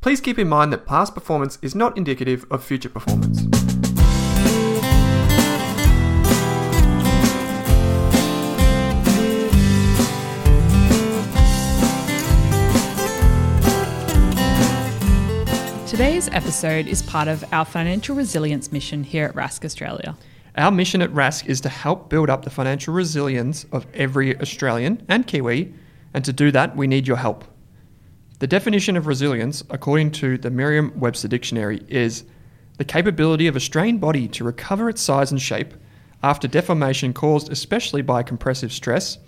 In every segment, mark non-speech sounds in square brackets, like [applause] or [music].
please keep in mind that past performance is not indicative of future performance. Today's episode is part of our financial resilience mission here at Rask Australia. Our mission at Rask is to help build up the financial resilience of every Australian and Kiwi, and to do that, we need your help. The definition of resilience, according to the Merriam Webster Dictionary, is the capability of a strained body to recover its size and shape after deformation caused especially by compressive stress,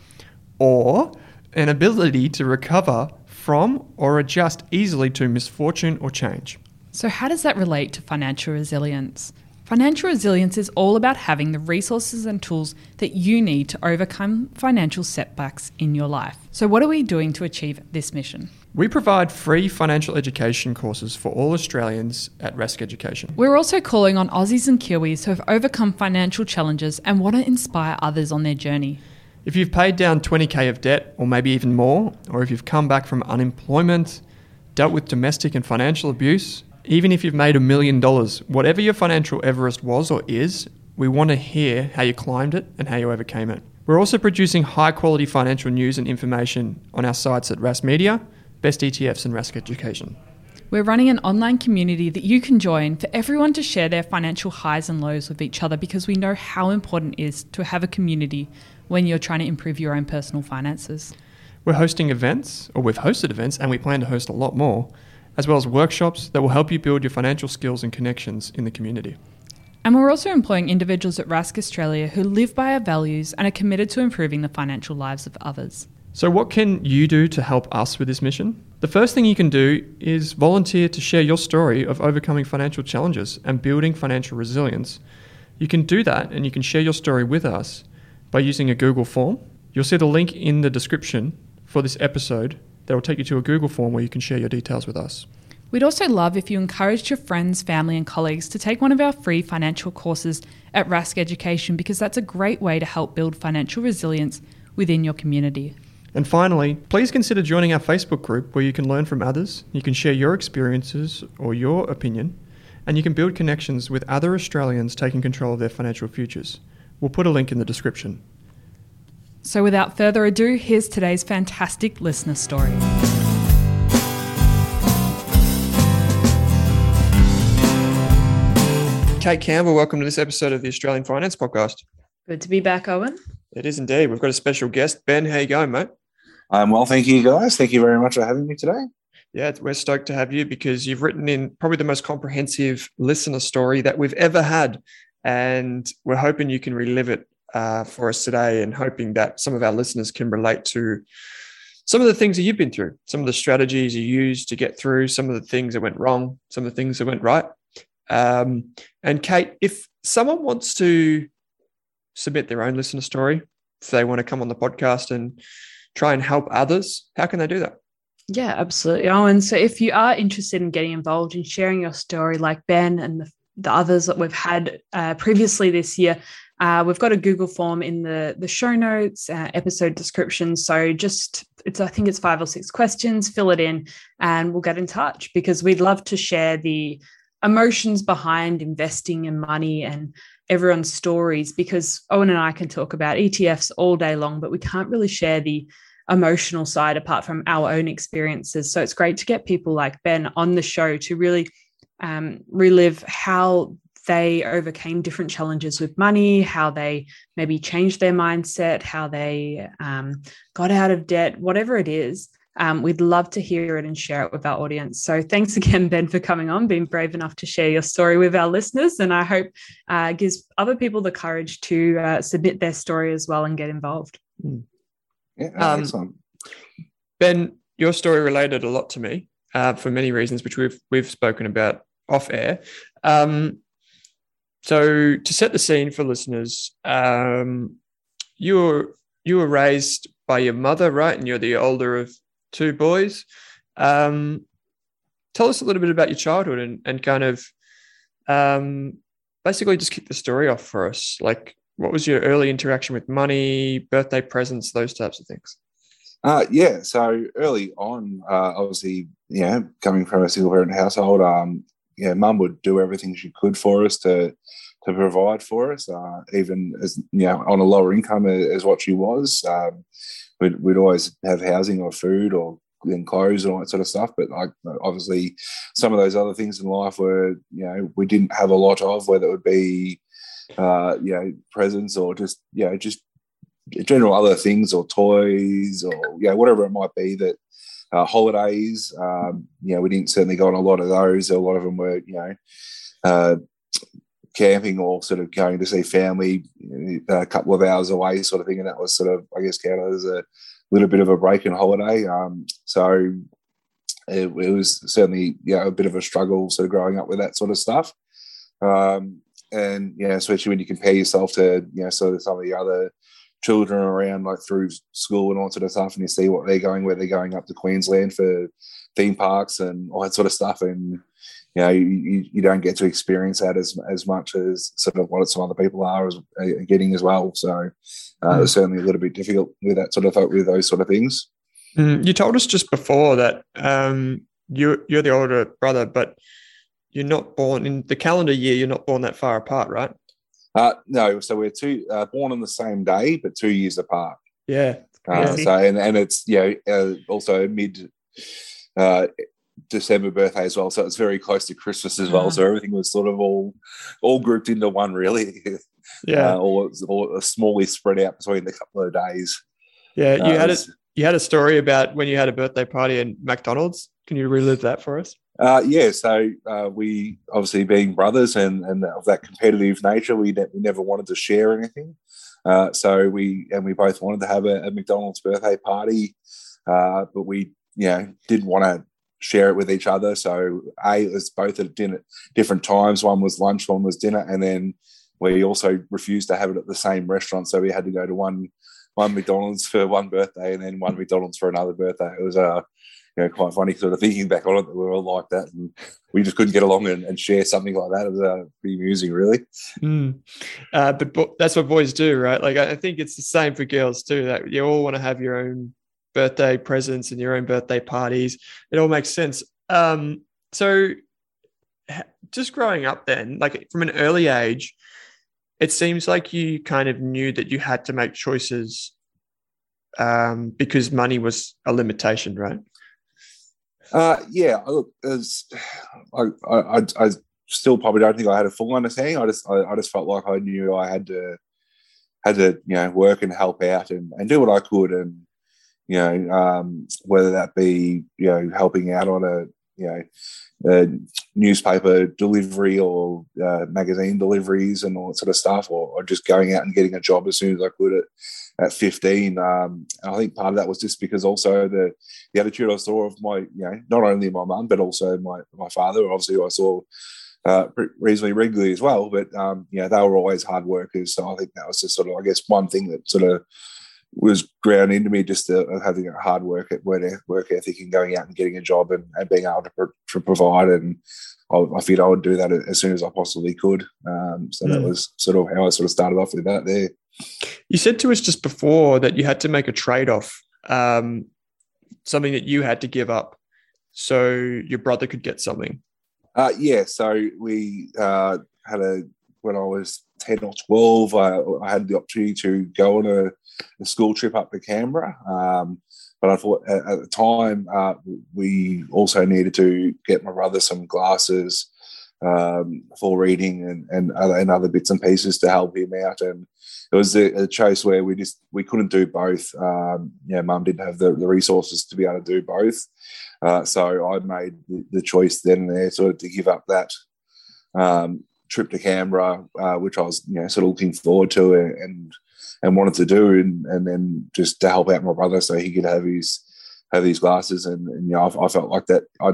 or an ability to recover from or adjust easily to misfortune or change. So, how does that relate to financial resilience? Financial resilience is all about having the resources and tools that you need to overcome financial setbacks in your life. So, what are we doing to achieve this mission? We provide free financial education courses for all Australians at Rask Education. We're also calling on Aussies and Kiwis who have overcome financial challenges and want to inspire others on their journey. If you've paid down 20k of debt, or maybe even more, or if you've come back from unemployment, dealt with domestic and financial abuse, even if you've made a million dollars, whatever your financial Everest was or is, we want to hear how you climbed it and how you overcame it. We're also producing high quality financial news and information on our sites at Rask Media, Best ETFs, and Rask Education. We're running an online community that you can join for everyone to share their financial highs and lows with each other because we know how important it is to have a community when you're trying to improve your own personal finances. We're hosting events, or we've hosted events, and we plan to host a lot more as well as workshops that will help you build your financial skills and connections in the community. And we're also employing individuals at Rask Australia who live by our values and are committed to improving the financial lives of others. So, what can you do to help us with this mission? The first thing you can do is volunteer to share your story of overcoming financial challenges and building financial resilience. You can do that and you can share your story with us by using a Google form. You'll see the link in the description for this episode that will take you to a Google form where you can share your details with us. We'd also love if you encouraged your friends, family, and colleagues to take one of our free financial courses at Rask Education because that's a great way to help build financial resilience within your community. And finally, please consider joining our Facebook group where you can learn from others, you can share your experiences or your opinion, and you can build connections with other Australians taking control of their financial futures. We'll put a link in the description. So, without further ado, here's today's fantastic listener story. Kate Campbell, welcome to this episode of the Australian Finance Podcast. Good to be back, Owen. It is indeed. We've got a special guest. Ben, how you going, mate? I'm well, thank you, guys. Thank you very much for having me today. Yeah, we're stoked to have you because you've written in probably the most comprehensive listener story that we've ever had. And we're hoping you can relive it uh, for us today and hoping that some of our listeners can relate to some of the things that you've been through, some of the strategies you used to get through, some of the things that went wrong, some of the things that went right. Um, and Kate, if someone wants to submit their own listener story, if they want to come on the podcast and try and help others, how can they do that? Yeah, absolutely. Owen, so if you are interested in getting involved in sharing your story like Ben and the, the others that we've had uh, previously this year, uh, we've got a Google form in the the show notes, uh, episode description. So just it's I think it's five or six questions. Fill it in, and we'll get in touch because we'd love to share the emotions behind investing in money and everyone's stories. Because Owen and I can talk about ETFs all day long, but we can't really share the emotional side apart from our own experiences. So it's great to get people like Ben on the show to really um, relive how they overcame different challenges with money, how they maybe changed their mindset, how they um, got out of debt, whatever it is. Um, we'd love to hear it and share it with our audience. So thanks again, Ben, for coming on, being brave enough to share your story with our listeners. And I hope uh, gives other people the courage to uh, submit their story as well and get involved. Mm. Yeah, um, excellent. Ben, your story related a lot to me uh, for many reasons, which we've we've spoken about off air. Um, so to set the scene for listeners, um, you were you were raised by your mother, right? And you're the older of two boys. Um, tell us a little bit about your childhood and, and kind of um, basically just kick the story off for us. Like, what was your early interaction with money, birthday presents, those types of things? Uh, yeah, so early on, uh, obviously, know, coming from a single parent household, um, yeah, mum would do everything she could for us to to provide for us, uh, even as you know on a lower income as what she was. Um, we'd, we'd always have housing or food or and clothes and all that sort of stuff. But like obviously, some of those other things in life were you know we didn't have a lot of, whether it would be uh, you know presents or just you know just general other things or toys or you know whatever it might be that uh, holidays. Um, you know, we didn't certainly go on a lot of those. A lot of them were, you know, uh, camping or sort of going to see family a couple of hours away, sort of thing. And that was sort of, I guess, counted as a little bit of a break and holiday. Um, so it, it, was certainly, you know, a bit of a struggle sort of growing up with that sort of stuff. Um, and, you know, especially when you compare yourself to, you know, sort of some of the other children around like through school and all sort of stuff, and you see what they're going, where they're going up to Queensland for theme parks and all that sort of stuff, and you know you, you don't get to experience that as as much as sort of what some other people are as, uh, getting as well. So uh, mm. it's certainly a little bit difficult with that sort of with those sort of things. Mm. You told us just before that um, you you're the older brother, but you're not born in the calendar year. You're not born that far apart, right? Uh, no, so we're two uh, born on the same day, but two years apart. Yeah. Uh, so and, and it's you know uh, also mid uh, December birthday as well, so it's very close to Christmas as well. So everything was sort of all all grouped into one, really. [laughs] Yeah, uh, or, or smallly spread out between the couple of days. Yeah, you had a you had a story about when you had a birthday party in McDonald's. Can you relive that for us? Uh, yeah, so uh, we obviously being brothers and, and of that competitive nature, we, ne- we never wanted to share anything. Uh, so we and we both wanted to have a, a McDonald's birthday party, uh, but we you know didn't want to share it with each other. So a it was both at dinner different times. One was lunch, one was dinner, and then we also refused to have it at the same restaurant. So we had to go to one one McDonald's for one birthday and then one McDonald's for another birthday. It was uh, you know, quite funny sort of thinking back on it that we were all like that and we just couldn't get along and, and share something like that. It was uh, pretty amusing, really. Mm. Uh, but bo- that's what boys do, right? Like, I think it's the same for girls too, that you all want to have your own birthday presents and your own birthday parties. It all makes sense. Um, so, just growing up then, like from an early age, it seems like you kind of knew that you had to make choices um, because money was a limitation, right? Uh, yeah, look, I, I, I, still probably don't think I had a full understanding. I just, I, I, just felt like I knew I had to, had to, you know, work and help out and, and do what I could, and you know, um, whether that be you know helping out on a you know newspaper delivery or uh, magazine deliveries and all that sort of stuff, or, or, just going out and getting a job as soon as I could at, at 15. Um, I think part of that was just because also the, the attitude I saw of my, you know, not only my mum, but also my, my father, obviously, who I saw uh, reasonably regularly as well. But, um, you know, they were always hard workers. So I think that was just sort of, I guess, one thing that sort of was ground into me just uh, having a hard work at work ethic and going out and getting a job and, and being able to, pro- to provide. And I, I figured I would do that as soon as I possibly could. Um, so mm. that was sort of how I sort of started off with that there. You said to us just before that you had to make a trade off, um, something that you had to give up so your brother could get something. Uh, yeah, so we uh, had a when I was 10 or 12, I, I had the opportunity to go on a, a school trip up to Canberra. Um, but I thought at, the time, uh, we also needed to get my brother some glasses um, for reading and, and, other, and other bits and pieces to help him out. And it was a, a choice where we just we couldn't do both. Um, yeah, mum didn't have the, the resources to be able to do both. Uh, so I made the, the, choice then and there sort of to give up that um, trip to Canberra, uh, which I was you know sort of looking forward to and and wanted to do, and, and then just to help out my brother so he could have his have these glasses, and, and you know I, I felt like that I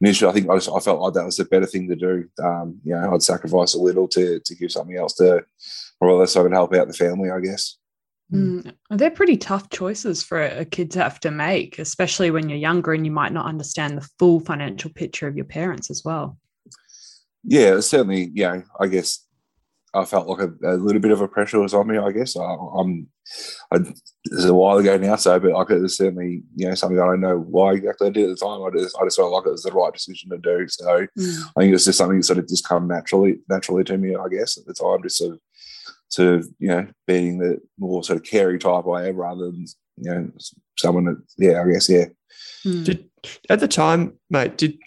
initially I think I, just, I felt like that was the better thing to do. Um, you know I'd sacrifice a little to to give something else to my brother so I could help out the family, I guess. Mm. They're pretty tough choices for a kid to have to make, especially when you're younger and you might not understand the full financial picture of your parents as well yeah, certainly, you know, I guess I felt like a, a, little bit of a pressure was on me. I guess I, am I, this is a while ago now, so but like it was certainly you know something I don't know why exactly I did at the time. I just I just felt like it was the right decision to do. So mm. I think it's just something that sort of just come naturally naturally to me. I guess at the time, just sort of sort of you know being the more sort of carey type I am rather than you know someone that yeah I guess yeah. Mm. Did at the time, mate? Did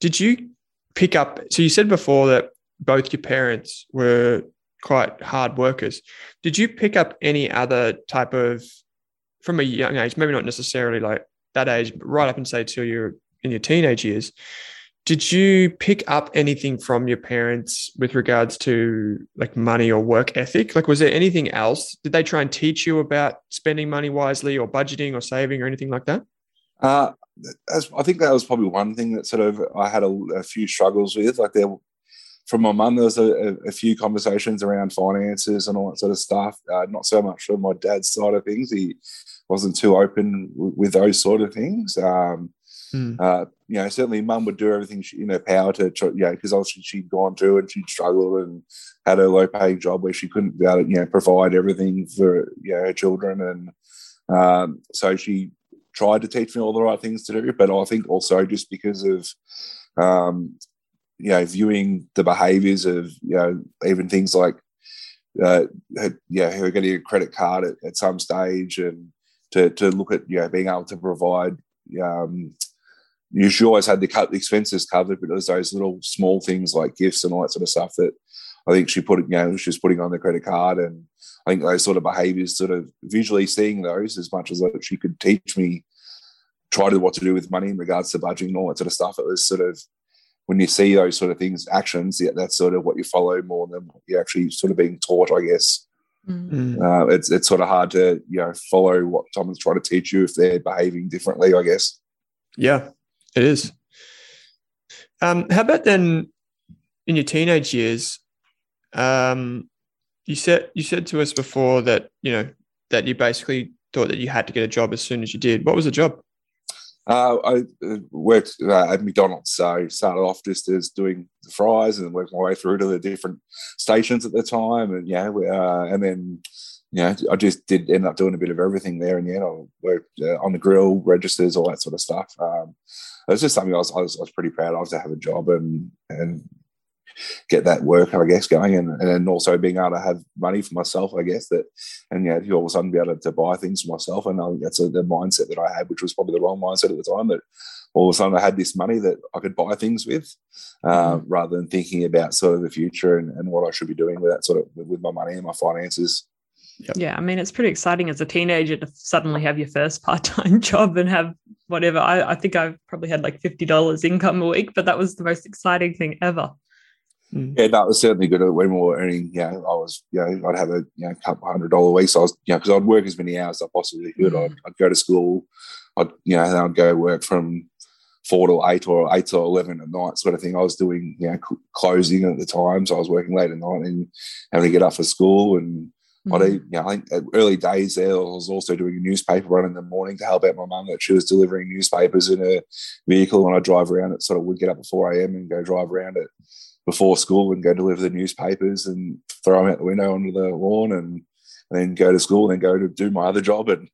did you pick up? So you said before that both your parents were quite hard workers. Did you pick up any other type of, from a young age, maybe not necessarily like that age, but right up and say till you're in your teenage years, did you pick up anything from your parents with regards to like money or work ethic? Like, was there anything else? Did they try and teach you about spending money wisely or budgeting or saving or anything like that? Uh, I think that was probably one thing that sort of I had a, a few struggles with. Like there, from my mum, there was a, a, few conversations around finances and all that sort of stuff. Uh, not so much from my dad's side of things. He wasn't too open w- with those sort of things. Um, mm. uh, you know, certainly mum would do everything she, in her power to, try, you know, because obviously she'd gone through and she'd struggled and had a low paying job where she couldn't be able to, you know, provide everything for, you know, her children. And um, so she tried to teach me all the right things to do, but I think also just because of um, you know viewing the behaviours of you know even things like uh, yeah her getting a credit card at, at, some stage and to to look at you know being able to provide um, you she always had the cut expenses covered, but was those little small things like gifts and all that sort of stuff that I think she put it, you know, she was putting on the credit card. And I think those sort of behaviors, sort of visually seeing those as much as like she could teach me, try to what to do with money in regards to budgeting and all that sort of stuff. It was sort of, when you see those sort of things, actions, yeah, that's sort of what you follow more than what you're actually sort of being taught, I guess. Mm. Uh, it's it's sort of hard to you know follow what someone's trying to teach you if they're behaving differently. I guess. Yeah, it is. Um, how about then in your teenage years? Um, you said you said to us before that you know that you basically thought that you had to get a job as soon as you did. What was the job? Uh, I uh, worked uh, at McDonald's, so started off just as doing the fries, and worked my way through to the different stations at the time, and yeah, uh, and then you know I just did end up doing a bit of everything there, and yeah, I worked uh, on the grill, registers, all that sort of stuff. Um, it was just something I was, I was, I was pretty proud of to have a job and and get that work, I guess, going, and, and also being able to have money for myself, I guess that, and yeah, you all of a sudden be able to, to buy things for myself, and I think that's a, the mindset that I had, which was probably the wrong mindset at the time. That all of a sudden I had this money that I could buy things with, uh, mm-hmm. rather than thinking about sort of the future and, and what I should be doing with that sort of with my money and my finances. Yep. Yeah, I mean, it's pretty exciting as a teenager to suddenly have your first [laughs] part time job and have whatever. I, I think I probably had like $50 income a week, but that was the most exciting thing ever. Mm. Yeah, that was certainly good when we were earning. You know, I was, you know, I'd have a you know, couple hundred dollar week. So I was, you know, because I'd work as many hours as I possibly could. Mm. I'd, I'd, go to school. I'd, you know, then I'd go work from four to eight or eight to eleven at night, sort of thing. I was doing, you know, closing at the time, so I was working late at night and having to get up for school and Mm-hmm. I, you know, I think early days there, I was also doing a newspaper run in the morning to help out my mum that she was delivering newspapers in a vehicle. And I'd drive around it, sort of would get up at 4 a.m. and go drive around it before school and go deliver the newspapers and throw them out the window onto the lawn and, and then go to school and then go to do my other job. And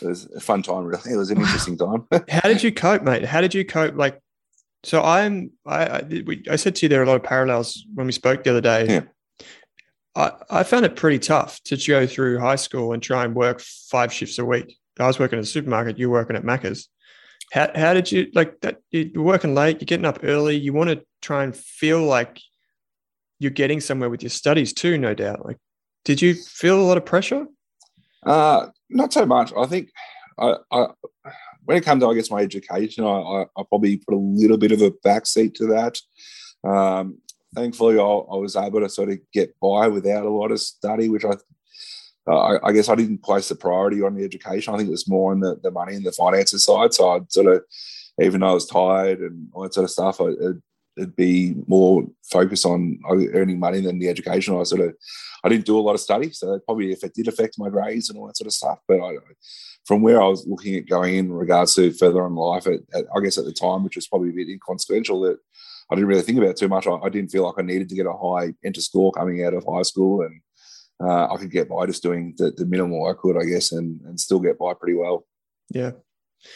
it was a fun time, really. It was an interesting time. [laughs] How did you cope, mate? How did you cope? Like, so I'm, I, I, we, I said to you there are a lot of parallels when we spoke the other day. Yeah I, I found it pretty tough to go through high school and try and work five shifts a week. I was working at a supermarket, you were working at Macca's. How, how did you like that? You're working late, you're getting up early, you want to try and feel like you're getting somewhere with your studies too, no doubt. Like, did you feel a lot of pressure? Uh, not so much. I think I, I when it comes to, I guess, my education, I, I, I, probably put a little bit of a backseat to that. Um, thankfully, I, I, was able to sort of get by without a lot of study, which I, uh, I, I, guess I didn't place the priority on the education. I think it was more on the, the money and the finances side. So I'd sort of, even though I was tired and all that sort of stuff, I, it'd, it'd be more focused on earning money than the education. I sort of, I didn't do a lot of study, so probably if it did affect my grades and all that sort of stuff. But I, from where I was looking at going in regards to further on life, at, at, I guess at the time, which was probably a bit inconsequential, that I didn't really think about it too much. I, I, didn't feel like I needed to get a high ATAR score coming out of high school, and uh, I could get by just doing the, the, minimal I could, I guess, and, and still get by pretty well. Yeah.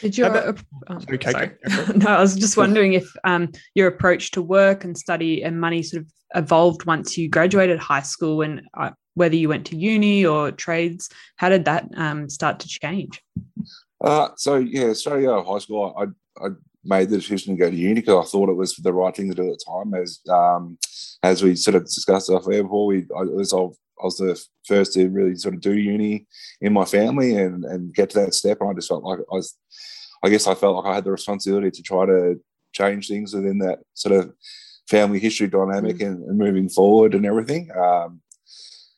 Did you? About, um, okay. sorry. [laughs] no, I was just wondering if um, your approach to work and study and money sort of evolved once you graduated high school, and uh, whether you went to uni or trades. How did that um, start to change? Uh, so yeah, straight out of high school, I, I made the decision to go to uni because I thought it was the right thing to do at the time. As um, as we sort of discussed off air before, we I was I was the first to really sort of do uni in my family and and get to that step. And I just felt like I was, I guess I felt like I had the responsibility to try to change things within that sort of family history dynamic mm. and, and, moving forward and everything. Um,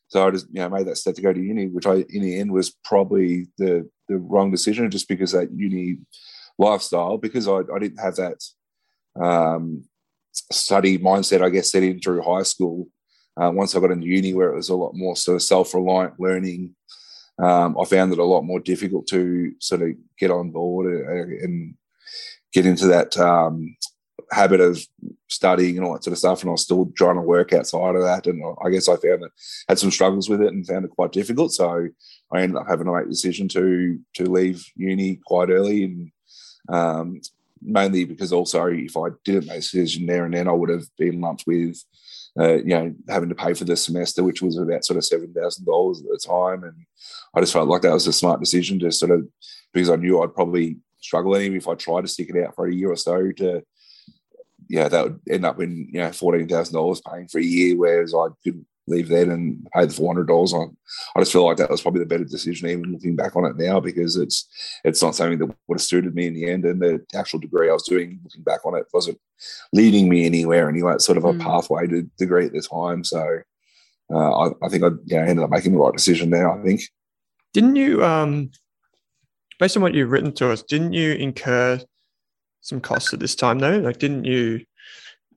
so I just you know made that step to go to uni, which I in the end was probably the the wrong decision, just because that uni lifestyle because I, I didn't have that um, study mindset, I guess, set in through high school. Uh, once I got into uni, where it was a lot more sort of self-reliant learning, um, I found it a lot more difficult to sort of get on board and get into that um, habit of studying and all that sort of stuff. And I was still trying to work outside of that. And I guess I found that had some struggles with it and found it quite difficult. So I ended up having to make the decision to to leave uni quite early and um, mainly because also if I didn't make a decision there and then, I would have been lumped with, uh, you know, having to pay for the semester, which was about sort of seven thousand dollars at the time, and I just felt like that was a smart decision to sort of because I knew I'd probably struggle even if I tried to stick it out for a year or so to. Yeah, that would end up in you know fourteen thousand dollars paying for a year, whereas I could leave then and pay the four hundred dollars on. I just feel like that was probably the better decision, even looking back on it now, because it's it's not something that would have suited me in the end. And the actual degree I was doing, looking back on it, wasn't leading me anywhere anyway. It's sort of a mm. pathway to degree at the time. So uh, I, I, think I you know, ended up making the right decision there. I think. Didn't you, um, based on what you've written to us, didn't you incur some costs at this time though? Like, didn't you?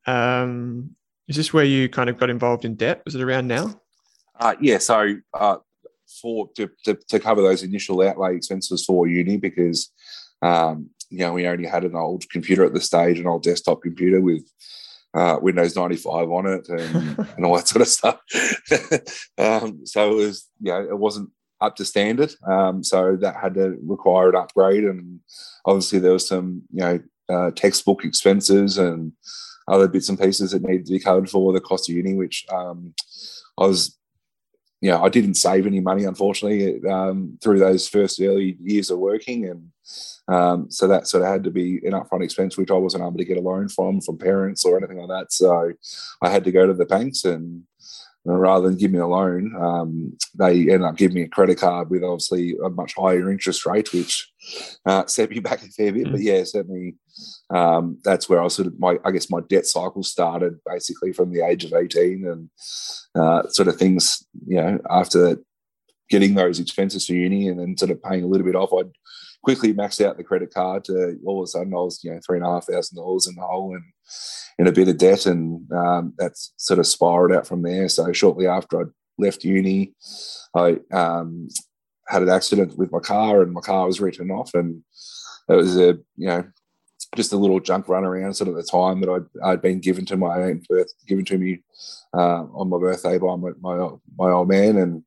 Um, is this where you kind of got involved in debt? Was it around now? Uh, yeah. So uh, for to, to, to, cover those initial outlay expenses for uni, because um, you know we only had an old computer at the stage, an old desktop computer with uh, Windows 95 on it and, [laughs] and all that sort of stuff. [laughs] um, so it was, you know, it wasn't up to standard. Um, so that had to require an upgrade. And obviously there was some, you know, uh, textbook expenses and other bits and pieces that needed to be covered for the cost of uni, which um, I was, you know, I didn't save any money, unfortunately, um, through those first early years of working. And um, so that sort of had to be an upfront expense, which I wasn't able to get a loan from, from parents or anything like that. So I had to go to the banks and rather than give me a loan, um, they ended up giving me a credit card with obviously a much higher interest rate, which uh, [laughs] set me back a fair bit. Mm. But yeah, certainly um, that's where I sort of my I guess my debt cycle started basically from the age of eighteen, and uh, sort of things you know after getting those expenses for uni and then sort of paying a little bit off, I'd quickly maxed out the credit card to all of a sudden I was you know three and a half thousand dollars in the hole and in a bit of debt, and um, that's sort of spiraled out from there. So shortly after I'd left uni, I um, had an accident with my car, and my car was written off, and it was a you know just a little junk run around sort of the time that I'd, I'd been given to my own birth, given to me uh, on my birthday by my, my, my old man, and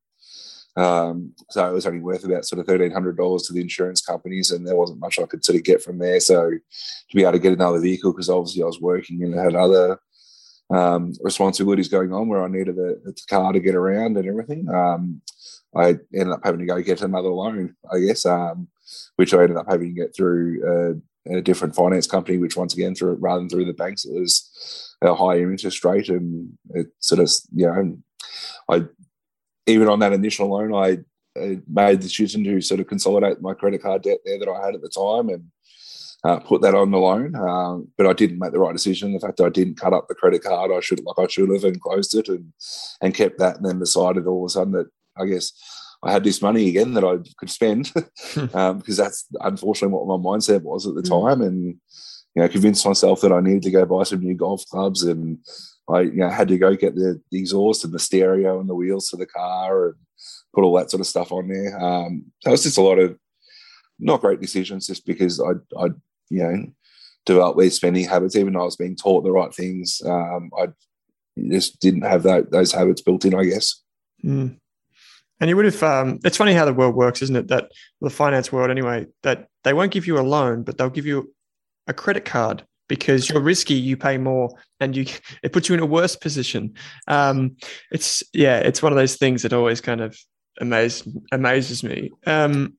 um, so it was only worth about sort of thirteen hundred dollars to the insurance companies, and there wasn't much I could sort of get from there. So to be able to get another vehicle, because obviously I was working and had other um, responsibilities going on where I needed a, a, car to get around and everything. Um, I ended up having to go get another loan, I guess, um, which I ended up having to get through a, a, different finance company, which once again, through rather than through the banks, it was a higher interest rate, and it sort of you know, I even on that initial loan, I, made the decision to sort of consolidate my credit card debt there that I had at the time and uh, put that on the loan. Um, but I didn't make the right decision. The fact that I didn't cut up the credit card, I should like I should have and closed it and and kept that, and then decided all of a sudden that I guess I had this money again that I could spend because [laughs] um, that's unfortunately what my mindset was at the hmm. time, and you know convinced myself that I needed to go buy some new golf clubs and I you know, had to go get the, the, exhaust and the stereo and the wheels to the car and put all that sort of stuff on there. Um, so was just a lot of not great decisions just because I, I you know, developed these spending habits, even though I was being taught the right things. Um, I just didn't have that, those habits built in, I guess. Mm. And you would have, um, it's funny how the world works, isn't it? That the finance world, anyway, that they won't give you a loan, but they'll give you a credit card because you're risky, you pay more, and you [laughs] it puts you in a worse position. Um, it's yeah, it's one of those things that always kind of amaze amazes me. Um,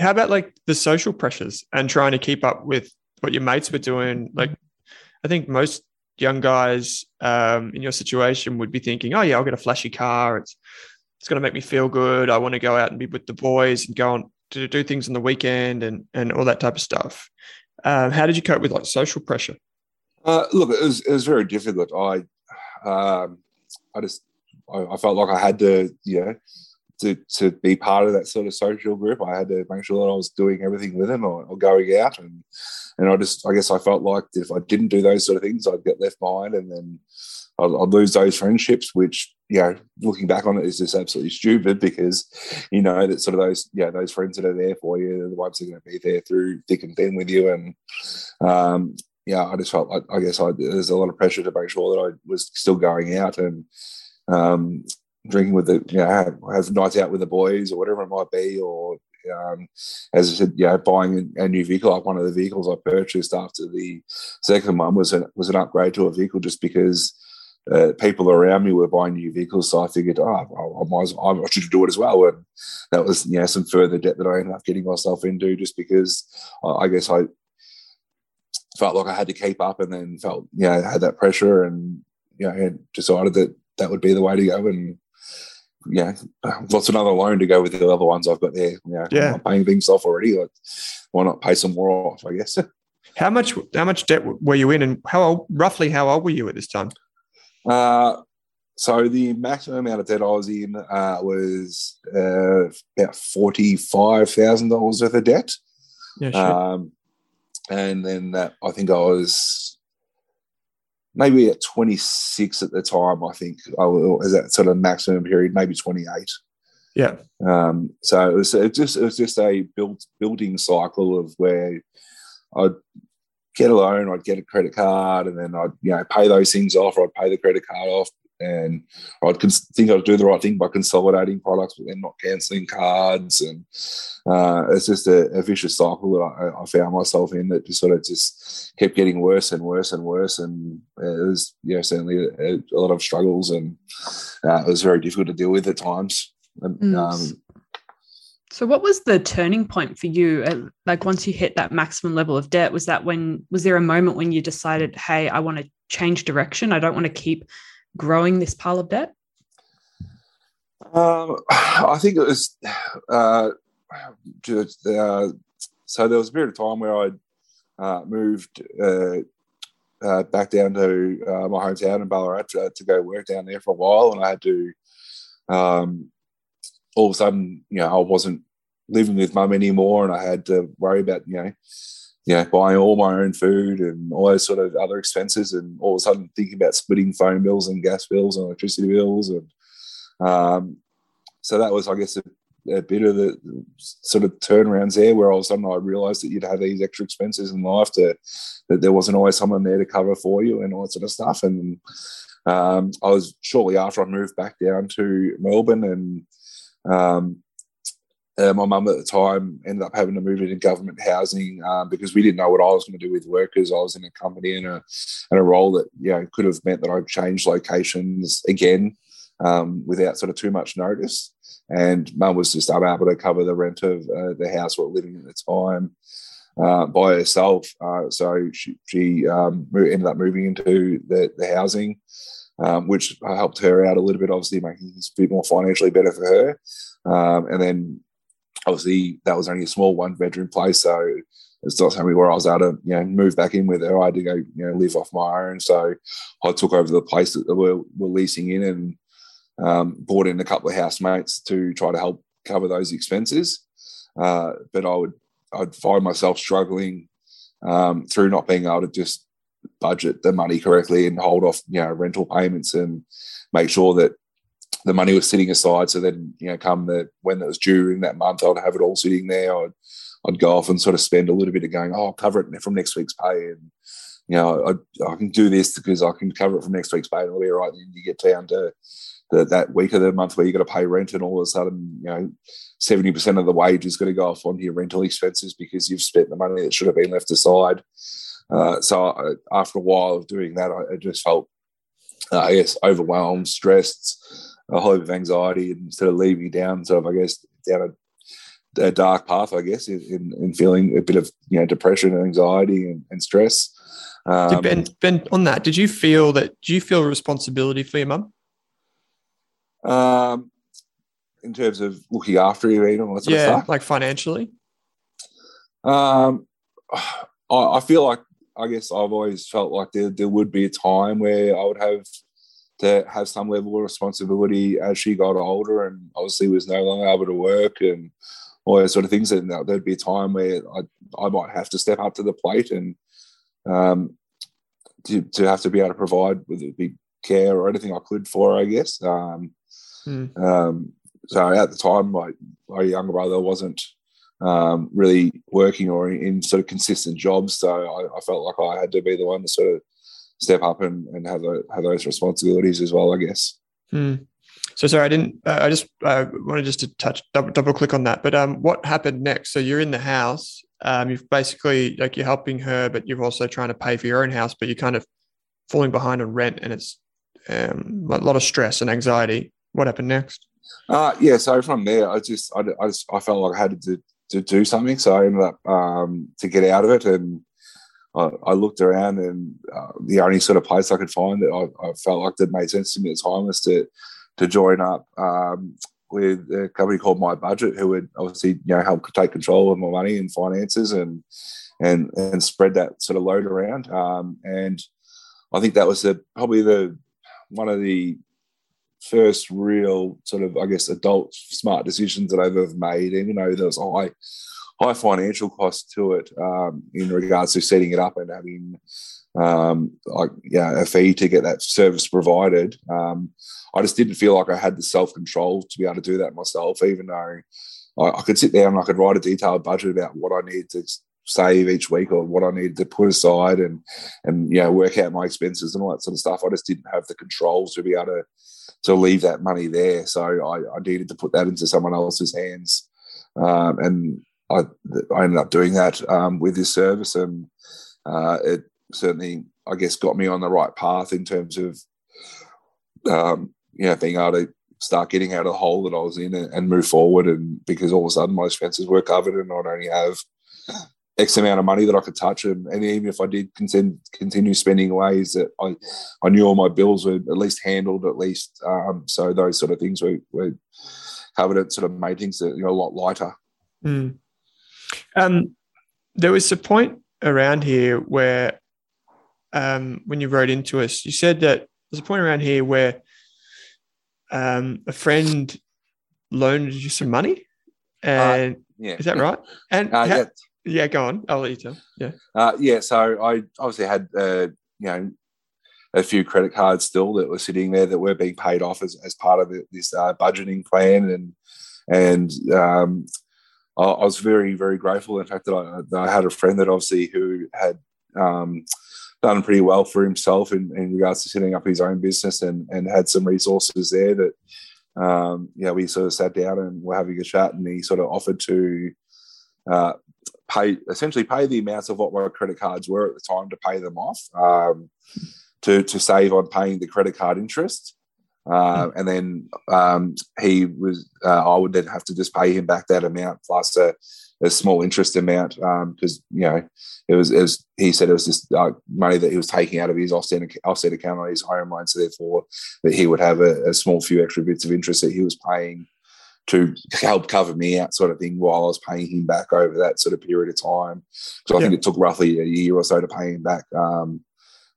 how about like the social pressures and trying to keep up with what your mates were doing? Like, I think most young guys um, in your situation would be thinking, "Oh yeah, I'll get a flashy car. It's it's going to make me feel good. I want to go out and be with the boys and go on to do things on the weekend and and all that type of stuff." Um, how did you cope with like social pressure? Uh, look, it was it was very difficult. I um, I just I, I, felt like I had to you know to to be part of that sort of social group. I had to make sure that I was doing everything with them or, or going out and and I just I guess I felt like if I didn't do those sort of things, I'd get left behind and then I'd, I'd lose those friendships, which you know, looking back on it is just absolutely stupid because you know that sort of those, yeah, those friends that are there for you, are the ones that are going to be there through thick and thin with you. And um, yeah, I just felt like I guess I, there's a lot of pressure to make sure that I was still going out and um, drinking with the, you know, have, have, nights out with the boys or whatever it might be, or um, as I said, yeah, buying a, a, new vehicle. Like one of the vehicles I purchased after the second one was an, was an upgrade to a vehicle just because uh, people around me were buying new vehicles, so I figured, oh, I, might as well, I should do it as well. And that was, you know, some further debt that I ended up getting myself into just because I guess I felt like I had to keep up, and then felt, you know, had that pressure, and you know, had decided that that would be the way to go. And yeah, what's another loan to go with the other ones I've got there? You know, yeah, I'm paying things off already. Like, why not pay some more off? I guess. [laughs] How much? How much debt were you in, and how old, roughly how old were you at this time? Uh, so the maximum amount of debt I was in uh, was uh, about forty five thousand dollars worth of debt. Yeah, sure. Um, and then that I think I was maybe at twenty six at the time. I think I was that sort of maximum period, maybe twenty eight. Yeah. Um, so it was it just it was just a build building cycle of where I'd get a loan, I'd get a credit card, and then I'd you know pay those things off, or I'd pay the credit card off, and I'd cons- think I'd do the right thing by consolidating products, but then not cancelling cards, and uh, it's just a, a, vicious cycle that I, I, found myself in that just sort of just kept getting worse and worse and worse, and it was you know certainly a, a lot of struggles, and uh, it was very difficult to deal with at times. Mm. Um, so, what was the turning point for you? Like, once you hit that maximum level of debt, was that when, was there a moment when you decided, hey, I want to change direction? I don't want to keep growing this pile of debt? Um, I think it was uh, uh, so there was a period of time where I uh, moved uh, uh, back down to uh, my hometown in Ballarat to, to, go work down there for a while, and I had to. Um, all of a sudden, you know, I wasn't living with mum anymore, and I had to worry about you know, you know, buying all my own food and all those sort of other expenses, and all of a sudden thinking about splitting phone bills and gas bills and electricity bills, and um, so that was, I guess, a, a, bit of the sort of turnarounds there, where all of a sudden I realised that you'd have these extra expenses in life to that there wasn't always someone there to cover for you and all that sort of stuff, and um, I was shortly after I moved back down to Melbourne and. Um, uh, my mum at the time ended up having to move into government housing um, because we didn't know what I was going to do with work because I was in a company and a, and a role that you know could have meant that I'd change locations again um, without sort of too much notice. And mum was just unable to cover the rent of uh, the house we were living at the time uh, by herself. Uh, so she, she um, ended up moving into the, the housing, um, which helped her out a little bit, obviously making things a bit more financially better for her. Um, and then obviously that was only a small one bedroom place, so it's not something where I was able to you know move back in with her. I had to go you know live off my own, so I took over the place that we're, we're leasing in and um, brought in a couple of housemates to try to help cover those expenses. Uh, but I would I'd find myself struggling um, through not being able to just budget the money correctly and hold off you know rental payments and make sure that the money was sitting aside. So then, you know, come the when it was due in that month, I'd have it all sitting there. I'd I'd go off and sort of spend a little bit of going, oh, I'll cover it from next week's pay, and you know, I, I can do this because I can cover it from next week's pay, and it'll be all right. And then you get down to the, that week of the month where you got to pay rent, and all of a sudden, you know, seventy percent of the wage is going to go off on your rental expenses because you've spent the money that should have been left aside. Uh, so I, after a while of doing that, I, I just felt, uh, I guess, overwhelmed, stressed a whole heap of anxiety and sort of leaving me down, sort of, I guess, down a, a dark path, I guess, in, in, feeling a bit of, you know, depression and anxiety and, and stress. Um, ben, Ben, on that, did you feel that, do you feel responsibility for your mum? Um, in terms of looking after you, you know, yeah, like financially? Um, I, I feel like, I guess I've always felt like there, there would be a time where I would have to have some level of responsibility as she got older and obviously was no longer able to work and all those sort of things. And there'd be a time where I, I might have to step up to the plate and um, to, to have to be able to provide with it be care or anything I could for her, I guess. Um, mm. um, so at the time, my, my younger brother wasn't um, really working or in sort of consistent jobs. So I, I, felt like I had to be the one to sort of step up and, and have, a, have those responsibilities as well, I guess. Hmm. So sorry, I didn't. Uh, I just uh, wanted just to touch double, double click on that. But um, what happened next? So you're in the house. Um, you've basically like you're helping her, but you're also trying to pay for your own house. But you're kind of falling behind on rent, and it's um, a lot of stress and anxiety. What happened next? Uh, yeah. So from there, I just I, I, just, I felt like I had to, to do something. So I ended up um, to get out of it and I, I looked around and uh, the only sort of place I could find that I, I, felt like that made sense to me at the time was to to join up um, with a company called My Budget, who would obviously you know help take control of my money and finances and and and spread that sort of load around. Um, and I think that was the probably the one of the first real sort of I guess adult smart decisions that I've ever made. And you know, there was a high high financial cost to it um, in regards to setting it up and having um, like yeah a fee to get that service provided. Um, I just didn't feel like I had the self control to be able to do that myself, even though I, I, could sit down and I could write a detailed budget about what I need to save each week or what I needed to put aside and and you know work out my expenses and all that sort of stuff. I just didn't have the controls to be able to to leave that money there. So I, I needed to put that into someone else's hands. Um, and I, I ended up doing that um, with this service, and uh, it certainly, I guess, got me on the right path in terms of, um, you know, being able to start getting out of the hole that I was in and, and, move forward. And because all of a sudden my expenses were covered, and I'd only have X amount of money that I could touch, and, and even if I did continue, continue spending ways that I, I knew all my bills were at least handled, at least. Um, so those sort of things were, were covered. It sort of made things you know a lot lighter. Mm. Um, there was a point around here where, um, when you wrote into us, you said that there's a point around here where um, a friend loaned you some money, uh, and uh, yeah, is that right? And uh, how, yeah. Yeah, go on. I'll let you tell. Yeah, uh, yeah. So I obviously had uh, you know a few credit cards still that were sitting there that were being paid off as, as part of this uh, budgeting plan, and and um, I, was very very grateful. In fact, that I, that I, had a friend that obviously who had um, done pretty well for himself in, in regards to setting up his own business and, and had some resources there that um, we sort of sat down and were having a chat, and he sort of offered to uh, pay essentially pay the amounts of what my credit cards were at the time to pay them off, um, to to save on paying the credit card interest. Uh, and then um, he was, uh, I would then have to just pay him back that amount plus a, a small interest amount because um, you know it was, it was he said it was just uh, money that he was taking out of his offset, offset account on his home loan, so therefore that he would have a, a small few extra bits of interest that he was paying to help cover me out, sort of thing, while I was paying him back over that sort of period of time. So I yeah. think it took roughly a year or so to pay him back. Um,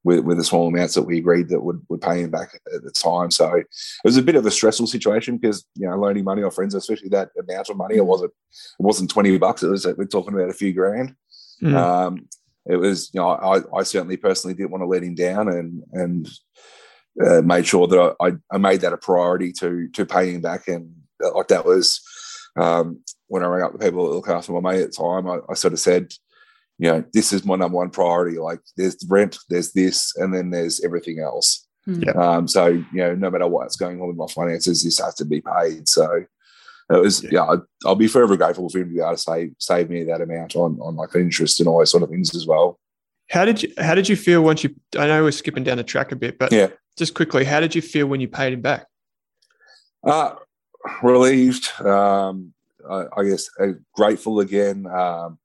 with, with the small amounts that we agreed that would, would pay him back at the time. So it was a bit of a stressful situation because you know loaning money off friends, especially that amount of money, it wasn't it wasn't twenty bucks. It was we're talking about a few grand. Mm. Um, it was you know I, I certainly personally didn't want to let him down and and uh, made sure that I, I made that a priority to to pay him back and like that was um, when I rang up the people that look after my mate at the time. I, I sort of said you know, this is my number one priority. Like there's rent, there's this, and then there's everything else. Hmm. Yeah. Um, so, you know, no matter what's going on with my finances, this has to be paid. So it was, yeah, yeah I'll be forever grateful for him to be able to save, save me that amount on, on like interest and all those sort of things as well. How did you, how did you feel once you, I know we're skipping down the track a bit, but yeah, just quickly, how did you feel when you paid him back? Uh, relieved. Um, I, I guess uh, grateful again. Um,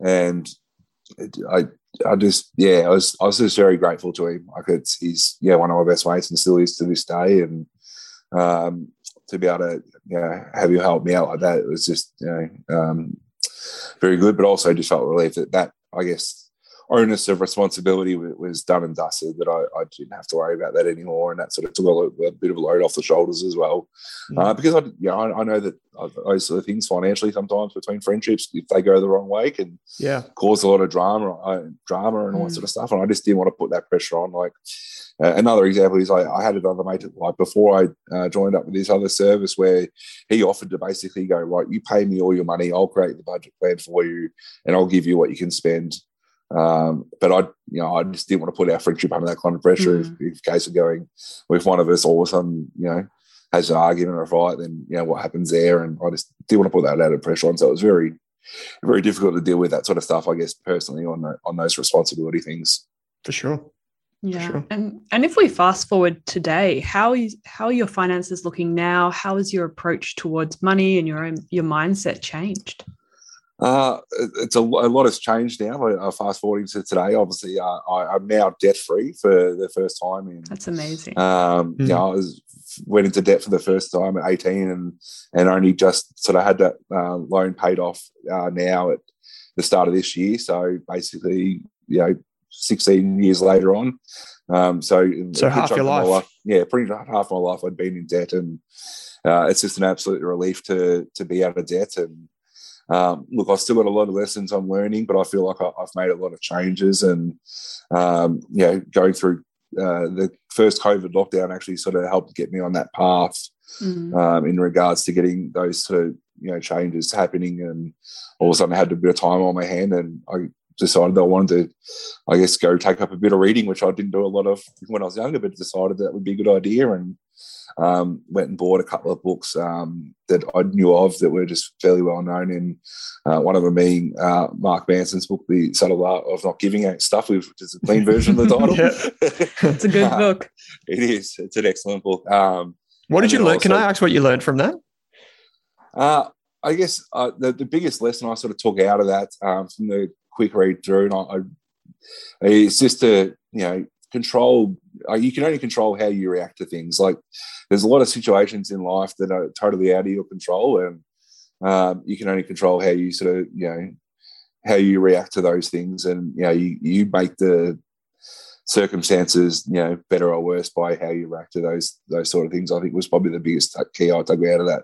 and I I just yeah I was I was just very grateful to him. Like it's he's yeah one of my best mates and still is to this day, and um, to be able to you know have you help me out like that it was just you know um, very good, but also just felt relieved that that I guess onus of responsibility was done and dusted that I, I, didn't have to worry about that anymore. And that sort of took a, a bit of a load off the shoulders as well. Mm. uh, because I, you know, I, I, know that those sort of things financially sometimes between friendships if they go the wrong way can yeah. cause a lot of drama uh, drama and all mm. that sort of stuff. And I just didn't want to put that pressure on. Like uh, another example is I, I, had another mate like before I uh, joined up with this other service where he offered to basically go right you pay me all your money. I'll create the budget plan for you and I'll give you what you can spend um, but I, you know, I just didn't want to put our friendship under that kind of pressure. Mm. If, if case of going, if one of us all of a sudden, you know, has an argument or a fight, then you know what happens there. And I just didn't want to put that out of pressure on. So it was very, very difficult to deal with that sort of stuff. I guess personally on the, on those responsibility things. For sure. Yeah. Sure. And and if we fast forward today, how is how are your finances looking now? How has your approach towards money and your own your mindset changed? Uh, it's a, a, lot has changed now. I fast forwarding to today, obviously, uh, I, am now debt free for the first time. In, That's amazing. Um, mm-hmm. You know, I was, went into debt for the first time at 18, and and only just sort of had that uh, loan paid off uh, now at the start of this year. So basically, you know, 16 years later on. Um, so so half your life. life, yeah, pretty much half my life I'd been in debt, and uh, it's just an absolute relief to to be out of debt and um, look, I've still got a lot of lessons I'm learning, but I feel like I, have made a lot of changes. And, um, you know, going through uh, the first COVID lockdown actually sort of helped get me on that path mm. um, in regards to getting those sort of, you know, changes happening. And all of a sudden I had a bit of time on my hand and I decided I wanted to, I guess, go take up a bit of reading, which I didn't do a lot of when I was younger, but decided that would be a good idea. And um, went and bought a couple of books um, that I knew of that were just fairly well known. In uh, one of them being uh, Mark Manson's book, The Subtle Art of Not Giving Out Stuff, which is a clean version of the title. [laughs] it's a good book. it is. It's an excellent book. Um, what did you learn? Also, Can I ask what you learned from that? Uh, I guess uh, the the biggest lesson I sort of took out of that um, from the quick read through, and I, I it's just to you know control. Uh, you can only control how you react to things. Like there's a lot of situations in life that are totally out of your control, and um, you can only control how you sort of you know how you react to those things, and you know you you make the circumstances you know better or worse by how you react to those those sort of things. I think was probably the biggest key I took out of that.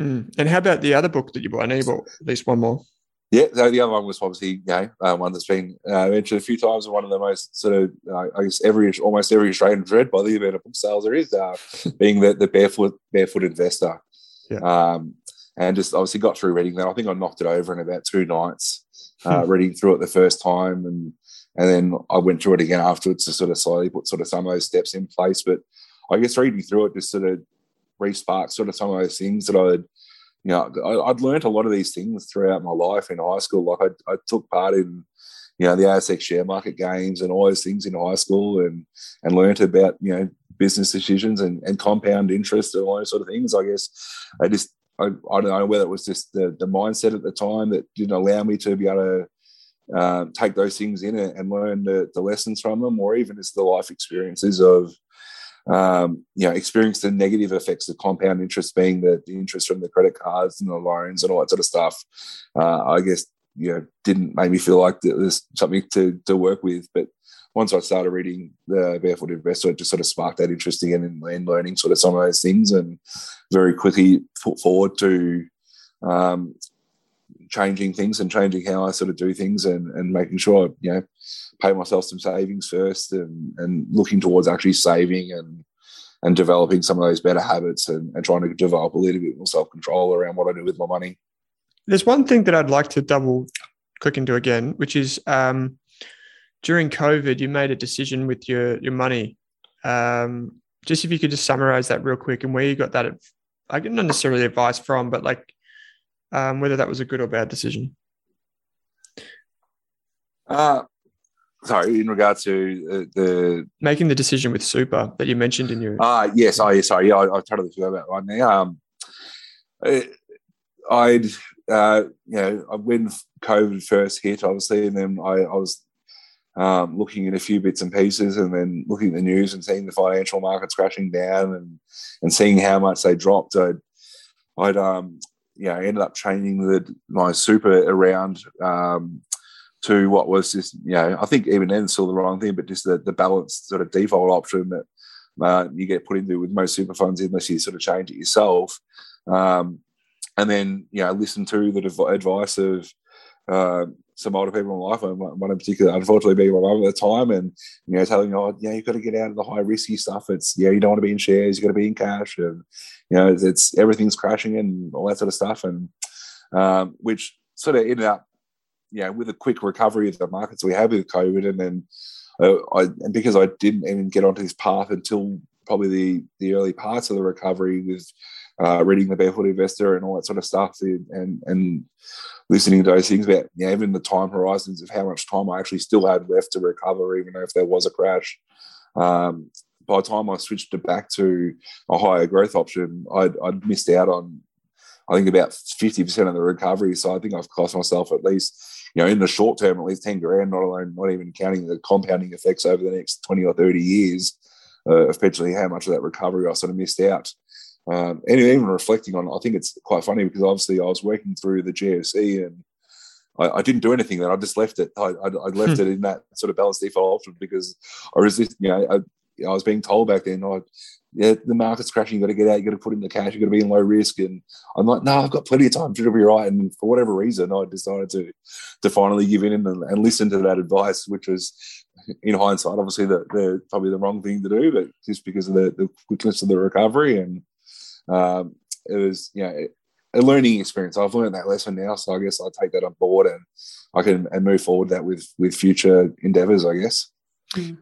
Mm. And how about the other book that you bought? I know you bought at least one more. Yeah, so the other one was obviously you know uh, one that's been uh, mentioned a few times and one of the most sort of uh, I guess every almost every Australian read by the amount of book sales there is, uh, [laughs] being the, the barefoot barefoot investor. Yeah. Um, and just obviously got through reading that. I think I knocked it over in about two nights, uh, hmm. reading through it the first time, and and then I went through it again afterwards to sort of slowly put sort of some of those steps in place. But I guess reading through it just sort of re-sparked sort of some of those things that I'd you know, I, would learned a lot of these things throughout my life in high school. Like I, I, took part in, you know, the ASX share market games and all those things in high school and and learned about, you know, business decisions and, and compound interest and all those sort of things. I guess I just, I, I don't know whether it was just the, the mindset at the time that didn't allow me to be able to uh, take those things in and learn the, the lessons from them, or even just the life experiences of um, you know, experience the negative effects of compound interest, being the, the interest from the credit cards and the loans and all that sort of stuff. Uh, I guess you know didn't make me feel like there's something to to work with, but once I started reading the Barefoot Investor, it just sort of sparked that interest again in, in learning sort of some of those things, and very quickly put forward to um, changing things and changing how I sort of do things, and and making sure you know pay myself some savings first and, and looking towards actually saving and and developing some of those better habits and, and trying to develop a little bit more self-control around what I do with my money. There's one thing that I'd like to double click into again, which is um, during COVID, you made a decision with your your money. Um, just if you could just summarize that real quick and where you got that, I didn't necessarily advice from, but like um, whether that was a good or bad decision. Uh, sorry, in regard to uh, the making the decision with super that you mentioned in your ah uh, yes, oh yeah, sorry, yeah, I, I totally forgot about one now. Um, I'd uh, you know when COVID first hit, obviously, and then I, I was um, looking at a few bits and pieces, and then looking at the news and seeing the financial markets crashing down, and and seeing how much they dropped. I'd, I'd um, you know ended up changing the my super around um, to what was just, you know, I think even then still the wrong thing, but just the, the balanced sort of default option that uh, you get put into with most super funds unless you sort of change it yourself. Um, and then, you know, listen to the advice of uh, some older people in life, and one in particular, unfortunately, being my mum at the time, and you know, telling me, "Oh, yeah, you've got to get out of the high risky stuff. It's yeah, you don't want to be in shares. you've got to be in cash, and you know, it's, it's, everything's crashing and all that sort of stuff." And um, which sort of ended up you know, with a quick recovery of the markets we had with COVID, and then uh, I and because I didn't even get onto this path until probably the the early parts of the recovery with uh, reading the Barefoot Investor and all that sort of stuff, and and listening to those things about you know, even the time horizons of how much time I actually still had left to recover, even if there was a crash. Um, by the time I switched it back to a higher growth option, I'd, I'd missed out on I think about 50% of the recovery. So I think I've cost myself at least you know, in the short term, at least 10 grand, not alone, not even counting the compounding effects over the next 20 or 30 years, uh, especially how much of that recovery I sort of missed out. Um, and even reflecting on, I think it's quite funny because obviously I was working through the GFC and I, I didn't do anything then. I just left it. I, I, I left hmm. it in that sort of balanced default option because I resist, you know, I, I was being told back then, oh, yeah, the market's crashing. You got to get out. You got to put in the cash. You got to be in low risk. And I'm like, no, I've got plenty of time. It'll be right. And for whatever reason, I decided to to finally give in and, and listen to that advice, which was, in hindsight, obviously the, the probably the wrong thing to do, but just because of the, the quickness of the recovery and um, it was, you know, a learning experience. I've learned that lesson now, so I guess I'll take that on board and I can and move forward that with with future endeavors. I guess. Mm.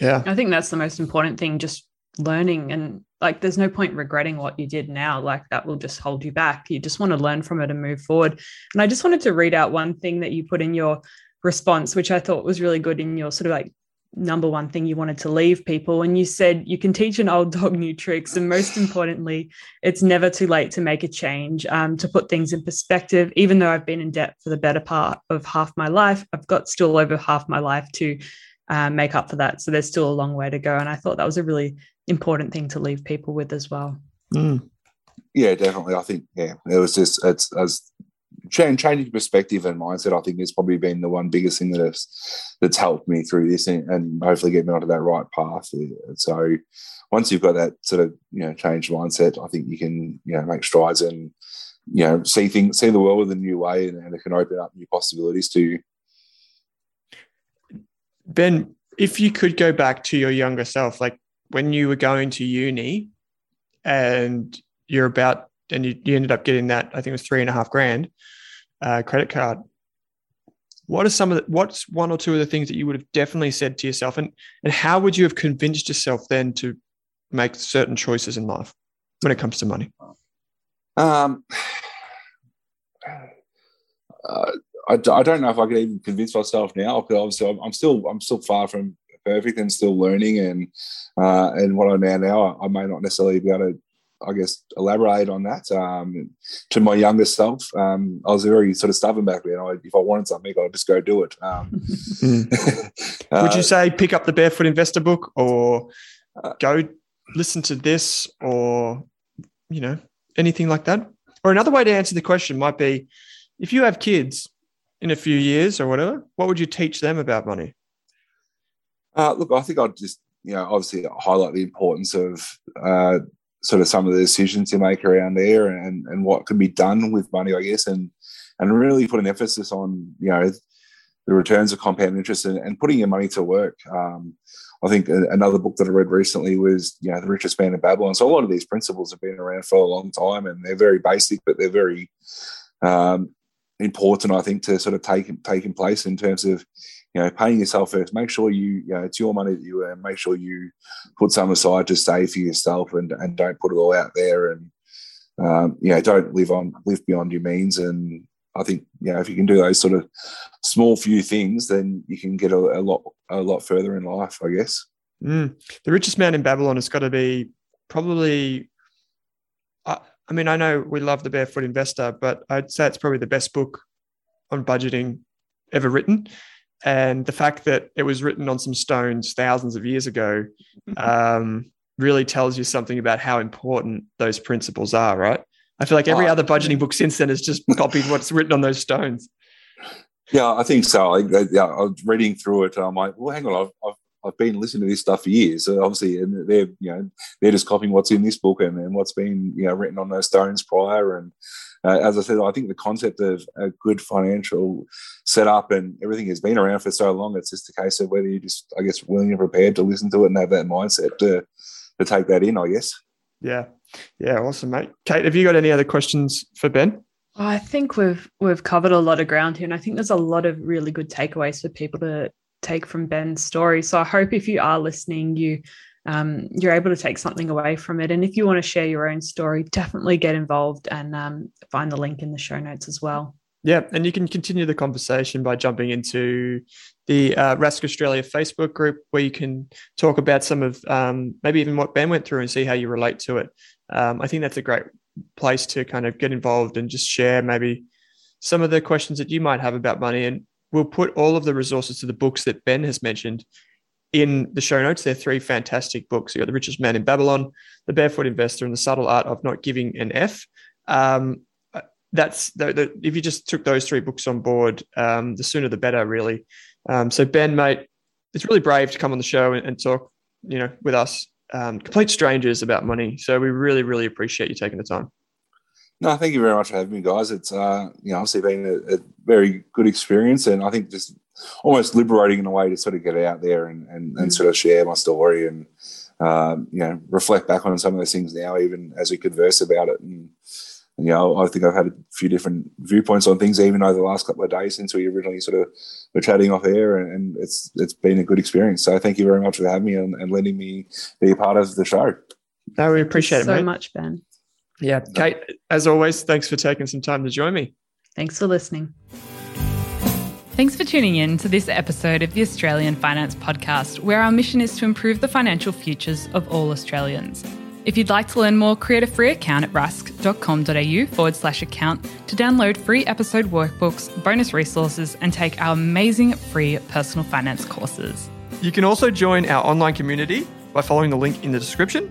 Yeah, I think that's the most important thing. Just learning and like there's no point regretting what you did now like that will just hold you back you just want to learn from it and move forward and i just wanted to read out one thing that you put in your response which i thought was really good in your sort of like number one thing you wanted to leave people. And you said you can teach an old dog new tricks. And most importantly, it's never too late to make a change, um, to put things in perspective. Even though I've been in debt for the better part of half my life, I've got still over half my life to uh, make up for that. So there's still a long way to go. And I thought that was a really important thing to leave people with as well. Mm. Yeah, definitely. I think yeah, it was just it's as changing perspective and mindset. I think has probably been the one biggest thing that has that's helped me through this and, and hopefully get me onto that right path. So once you've got that sort of you know changed mindset, I think you can you know make strides and you know see things, see the world in a new way, and, and it can open up new possibilities to you. Ben, if you could go back to your younger self, like when you were going to uni and you're about, and you, you ended up getting that, I think it was three and a half grand uh, credit card. What are some of the, what's one or two of the things that you would have definitely said to yourself? And, and how would you have convinced yourself then to make certain choices in life when it comes to money? Um, uh, I, I don't know if I could even convince myself now because obviously I'm, I'm, still I'm still far from perfect and still learning and uh, and what I know now I may not necessarily be able to I guess elaborate on that um, to my younger self. Um, I was very sort of stubborn back then. I, if I wanted something, I'd just go do it. Um, uh, [laughs] [laughs] Would you say pick up the Barefoot Investor book or uh, go listen to this or you know anything like that? Or another way to answer the question might be if you have kids in a few years or whatever, what would you teach them about money? Uh, look, I think I'd just, you know, obviously highlight the importance of uh, sort of some of the decisions you make around there and, and what can be done with money, I guess, and and really put an emphasis on, you know, the returns of compound interest and, and putting your money to work. Um, I think another book that I read recently was, you know, The Richest Man in Babylon. So a lot of these principles have been around for a long time and they're very basic, but they're very um, important, I think, to sort of take taking place in terms of you know paying yourself first. Make sure you, you know, it's your money that you earn. Make sure you put some aside to save for yourself and and don't put it all out there and um, you know don't live on live beyond your means. And I think you know if you can do those sort of small few things, then you can get a, a lot a lot further in life, I guess. Mm. The richest man in Babylon has got to be probably I mean, I know we love the Barefoot Investor, but I'd say it's probably the best book on budgeting ever written. And the fact that it was written on some stones thousands of years ago um, really tells you something about how important those principles are, right? I feel like every oh, other budgeting book since then has just copied what's written on those stones. Yeah, I think so. I, yeah, I was reading through it. I'm like, well, hang on, I've, I've I've been listening to this stuff for years. So obviously, and they're you know they're just copying what's in this book and, and what's been you know written on those stones prior. And uh, as I said, I think the concept of a good financial setup and everything has been around for so long. It's just a case of whether you're just I guess willing and prepared to listen to it and have that mindset to to take that in. I guess. Yeah, yeah, awesome, mate. Kate, have you got any other questions for Ben? I think we've we've covered a lot of ground here, and I think there's a lot of really good takeaways for people to take from Ben's story. So I hope if you are listening, you um, you're able to take something away from it. And if you want to share your own story, definitely get involved and um, find the link in the show notes as well. Yeah, and you can continue the conversation by jumping into the uh, Rask Australia Facebook group where you can talk about some of um, maybe even what Ben went through and see how you relate to it. Um, I think that's a great place to kind of get involved and just share maybe some of the questions that you might have about money. And we'll put all of the resources to the books that Ben has mentioned in the show notes. They're three fantastic books. You got The Richest Man in Babylon, The Barefoot Investor, and The Subtle Art of Not Giving an F. Um, that's the, the, if you just took those three books on board, um, the sooner the better, really. Um, so Ben, mate, it's really brave to come on the show and, and talk, you know, with us, um, complete strangers about money. So we really, really appreciate you taking the time. No, thank you very much for having me, guys. It's uh, you know obviously been a, a, very good experience, and I think just almost liberating in a way to sort of get out there and and, and mm. sort of share my story and um, you know reflect back on some of those things now, even as we converse about it. And you know, I think I've had a few different viewpoints on things even over the last couple of days since we originally sort of were chatting off air, and, and it's it's been a good experience. So thank you very much for having me and, and letting me be a part of the show. No, we appreciate so it so much, Ben. Yeah. Kate, as always, thanks for taking some time to join me. Thanks for listening. Thanks for tuning in to this episode of the Australian Finance Podcast, where our mission is to improve the financial futures of all Australians. If you'd like to learn more, create a free account at rask.com.au forward slash account to download free episode workbooks, bonus resources, and take our amazing free personal finance courses. You can also join our online community by following the link in the description.